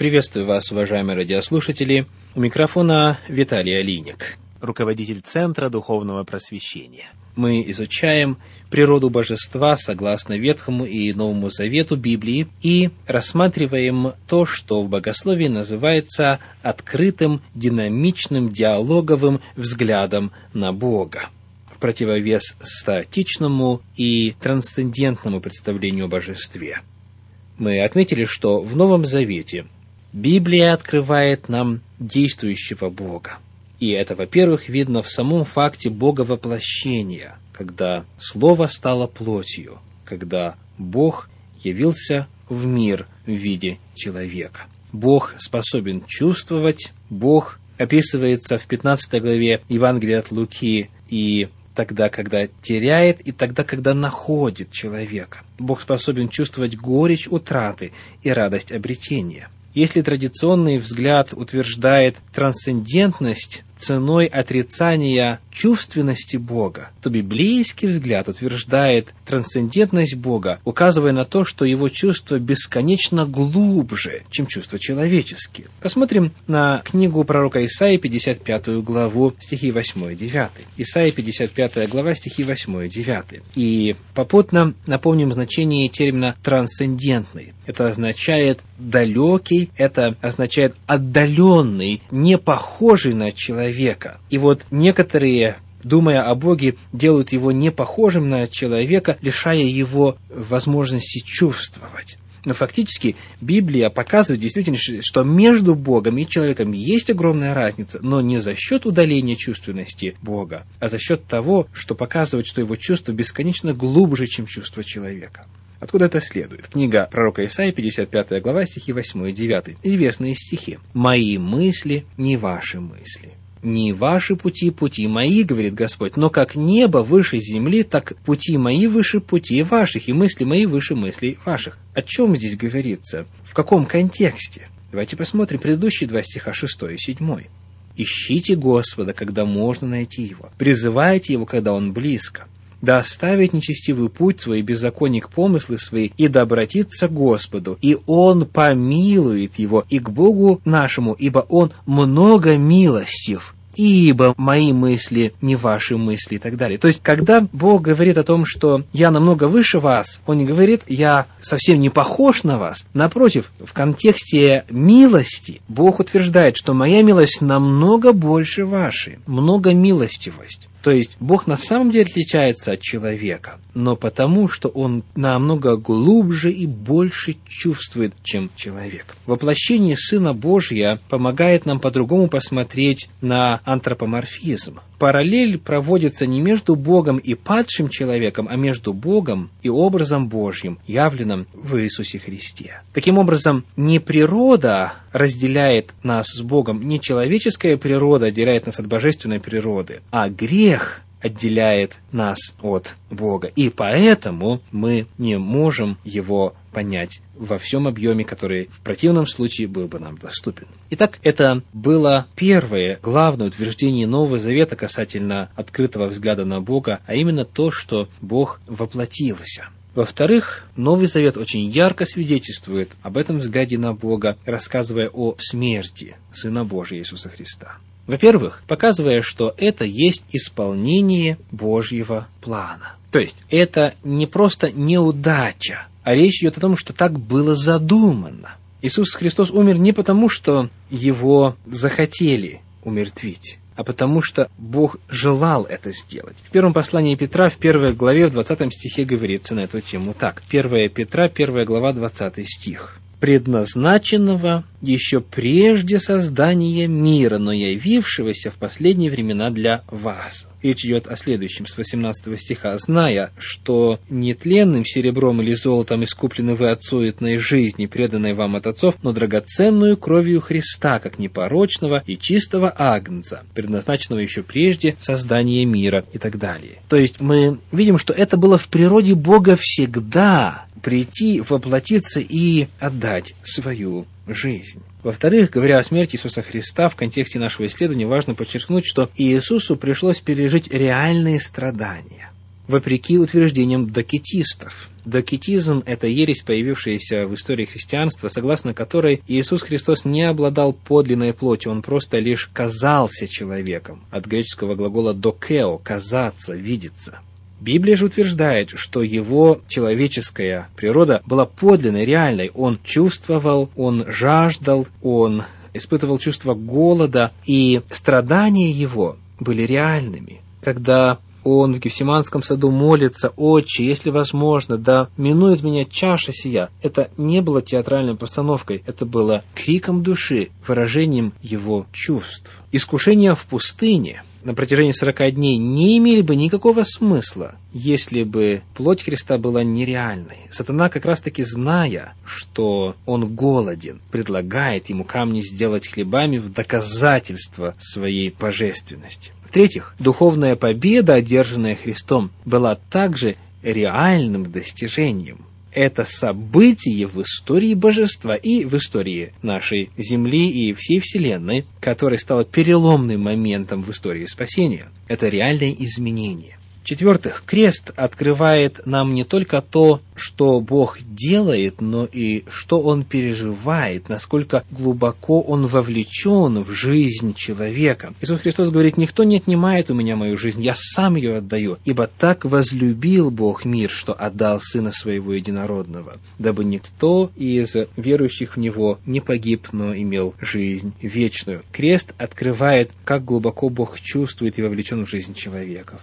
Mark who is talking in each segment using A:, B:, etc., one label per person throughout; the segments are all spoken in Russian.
A: Приветствую вас, уважаемые радиослушатели. У микрофона Виталий Алиник, руководитель Центра Духовного Просвещения. Мы изучаем природу божества согласно Ветхому и Новому Завету Библии и рассматриваем то, что в богословии называется открытым, динамичным, диалоговым взглядом на Бога противовес статичному и трансцендентному представлению о божестве. Мы отметили, что в Новом Завете Библия открывает нам действующего Бога. И это, во-первых, видно в самом факте Бога воплощения, когда Слово стало плотью, когда Бог явился в мир в виде человека. Бог способен чувствовать, Бог описывается в 15 главе Евангелия от Луки и тогда, когда теряет, и тогда, когда находит человека. Бог способен чувствовать горечь утраты и радость обретения. Если традиционный взгляд утверждает трансцендентность ценой отрицания чувственности Бога, то библейский взгляд утверждает трансцендентность Бога, указывая на то, что его чувства бесконечно глубже, чем чувства человеческие. Посмотрим на книгу пророка Исаии, 55 главу, стихи 8 и 9. Исаия, 55 глава, стихи 8 и 9. И попутно напомним значение термина «трансцендентный». Это означает «далекий», это означает «отдаленный», «не похожий на человека». И вот некоторые думая о Боге, делают его не похожим на человека, лишая его возможности чувствовать. Но фактически Библия показывает действительно, что между Богом и человеком есть огромная разница, но не за счет удаления чувственности Бога, а за счет того, что показывает, что его чувство бесконечно глубже, чем чувство человека. Откуда это следует? Книга пророка Исаия, 55 глава, стихи 8 и 9. Известные стихи. «Мои мысли не ваши мысли, не ваши пути, пути мои, говорит Господь, но как небо выше земли, так пути мои выше пути ваших, и мысли мои выше мыслей ваших. О чем здесь говорится? В каком контексте? Давайте посмотрим предыдущие два стиха, 6 и 7. «Ищите Господа, когда можно найти Его. Призывайте Его, когда Он близко да оставит нечестивый путь свой, беззаконник помыслы свои, и да обратится к Господу, и Он помилует его, и к Богу нашему, ибо Он много милостив, ибо мои мысли не ваши мысли и так далее. То есть, когда Бог говорит о том, что я намного выше вас, Он не говорит, я совсем не похож на вас. Напротив, в контексте милости Бог утверждает, что моя милость намного больше вашей, много милостивость. То есть Бог на самом деле отличается от человека, но потому, что Он намного глубже и больше чувствует, чем человек. Воплощение Сына Божья помогает нам по-другому посмотреть на антропоморфизм параллель проводится не между Богом и падшим человеком, а между Богом и образом Божьим, явленным в Иисусе Христе. Таким образом, не природа разделяет нас с Богом, не человеческая природа отделяет нас от божественной природы, а грех отделяет нас от Бога. И поэтому мы не можем его понять во всем объеме, который в противном случае был бы нам доступен. Итак, это было первое главное утверждение Нового Завета касательно открытого взгляда на Бога, а именно то, что Бог воплотился. Во-вторых, Новый Завет очень ярко свидетельствует об этом взгляде на Бога, рассказывая о смерти Сына Божия Иисуса Христа. Во-первых, показывая, что это есть исполнение Божьего плана. То есть, это не просто неудача, а речь идет о том, что так было задумано. Иисус Христос умер не потому, что его захотели умертвить, а потому что Бог желал это сделать. В первом послании Петра, в первой главе, в 20 стихе говорится на эту тему так. 1 Петра, 1 глава, 20 стих предназначенного еще прежде создания мира, но явившегося в последние времена для вас. Речь идет о следующем, с 18 стиха. «Зная, что нетленным серебром или золотом искуплены вы от суетной жизни, преданной вам от отцов, но драгоценную кровью Христа, как непорочного и чистого агнца, предназначенного еще прежде создания мира» и так далее. То есть мы видим, что это было в природе Бога всегда, прийти, воплотиться и отдать свою жизнь. Во-вторых, говоря о смерти Иисуса Христа, в контексте нашего исследования важно подчеркнуть, что Иисусу пришлось пережить реальные страдания. вопреки утверждениям докетистов. Докетизм – это ересь, появившаяся в истории христианства, согласно которой Иисус Христос не обладал подлинной плотью, он просто лишь казался человеком. От греческого глагола «докео» – «казаться», «видеться». Библия же утверждает, что его человеческая природа была подлинной, реальной. Он чувствовал, он жаждал, он испытывал чувство голода, и страдания его были реальными. Когда он в Гефсиманском саду молится, «Отче, если возможно, да минует меня чаша сия». Это не было театральной постановкой, это было криком души, выражением его чувств. Искушение в пустыне на протяжении сорока дней не имели бы никакого смысла, если бы плоть Христа была нереальной. Сатана, как раз-таки зная, что он голоден, предлагает ему камни сделать хлебами в доказательство своей божественности. В-третьих, духовная победа, одержанная Христом, была также реальным достижением. Это событие в истории божества и в истории нашей Земли и всей Вселенной, которое стало переломным моментом в истории спасения. Это реальное изменение. В-четвертых, крест открывает нам не только то, что Бог делает, но и что Он переживает, насколько глубоко Он вовлечен в жизнь человека. Иисус Христос говорит, никто не отнимает у меня мою жизнь, я сам ее отдаю, ибо так возлюбил Бог мир, что отдал Сына Своего Единородного, дабы никто из верующих в Него не погиб, но имел жизнь вечную. Крест открывает, как глубоко Бог чувствует и вовлечен в жизнь человека.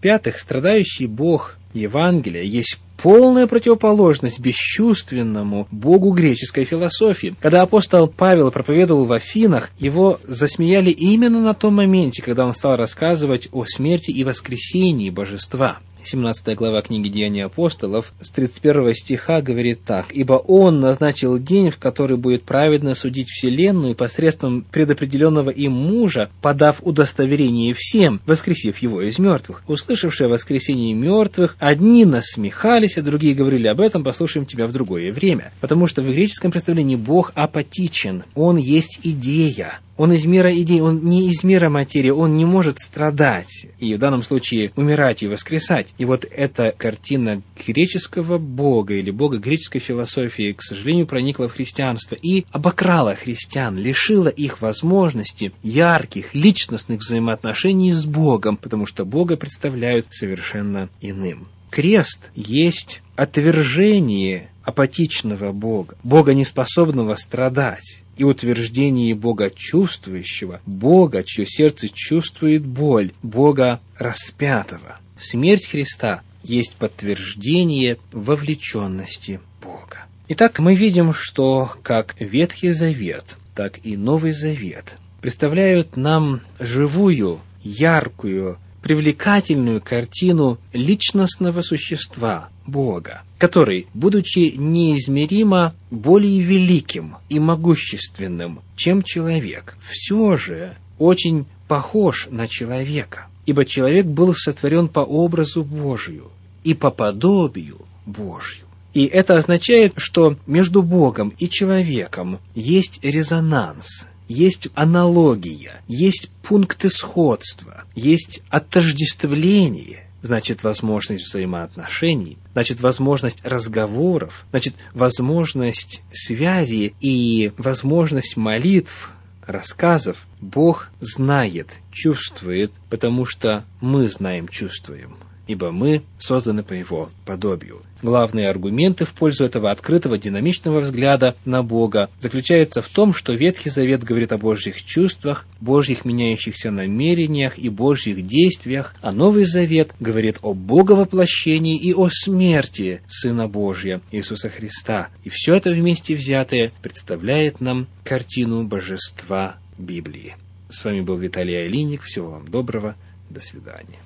A: В-пятых, страдающий Бог Евангелия есть полная противоположность бесчувственному богу греческой философии. Когда апостол Павел проповедовал в Афинах, его засмеяли именно на том моменте, когда он стал рассказывать о смерти и воскресении божества. 17 глава книги Деяний апостолов с 31 стиха говорит так. «Ибо Он назначил день, в который будет праведно судить вселенную посредством предопределенного им мужа, подав удостоверение всем, воскресив его из мертвых. Услышавшие воскресение мертвых, одни насмехались, а другие говорили об этом, послушаем тебя в другое время. Потому что в греческом представлении Бог апатичен, Он есть идея, он из мира идей, он не из мира материи, он не может страдать, и в данном случае умирать и воскресать. И вот эта картина греческого бога или бога греческой философии, к сожалению, проникла в христианство и обокрала христиан, лишила их возможности ярких личностных взаимоотношений с Богом, потому что Бога представляют совершенно иным. Крест есть отвержение апатичного Бога, Бога, неспособного страдать и утверждении Бога чувствующего, Бога, чье сердце чувствует боль, Бога распятого. Смерть Христа есть подтверждение вовлеченности Бога. Итак, мы видим, что как Ветхий Завет, так и Новый Завет представляют нам живую, яркую, привлекательную картину личностного существа Бога, который, будучи неизмеримо более великим и могущественным, чем человек, все же очень похож на человека, ибо человек был сотворен по образу Божию и по подобию Божью. И это означает, что между Богом и человеком есть резонанс, есть аналогия, есть пункты сходства, есть отождествление, значит возможность взаимоотношений, значит возможность разговоров, значит возможность связи и возможность молитв, рассказов. Бог знает, чувствует, потому что мы знаем, чувствуем ибо мы созданы по его подобию. Главные аргументы в пользу этого открытого динамичного взгляда на Бога заключаются в том, что Ветхий Завет говорит о Божьих чувствах, Божьих меняющихся намерениях и Божьих действиях, а Новый Завет говорит о Боговоплощении и о смерти Сына Божия Иисуса Христа. И все это вместе взятое представляет нам картину божества Библии. С вами был Виталий Алиник. Всего вам доброго. До свидания.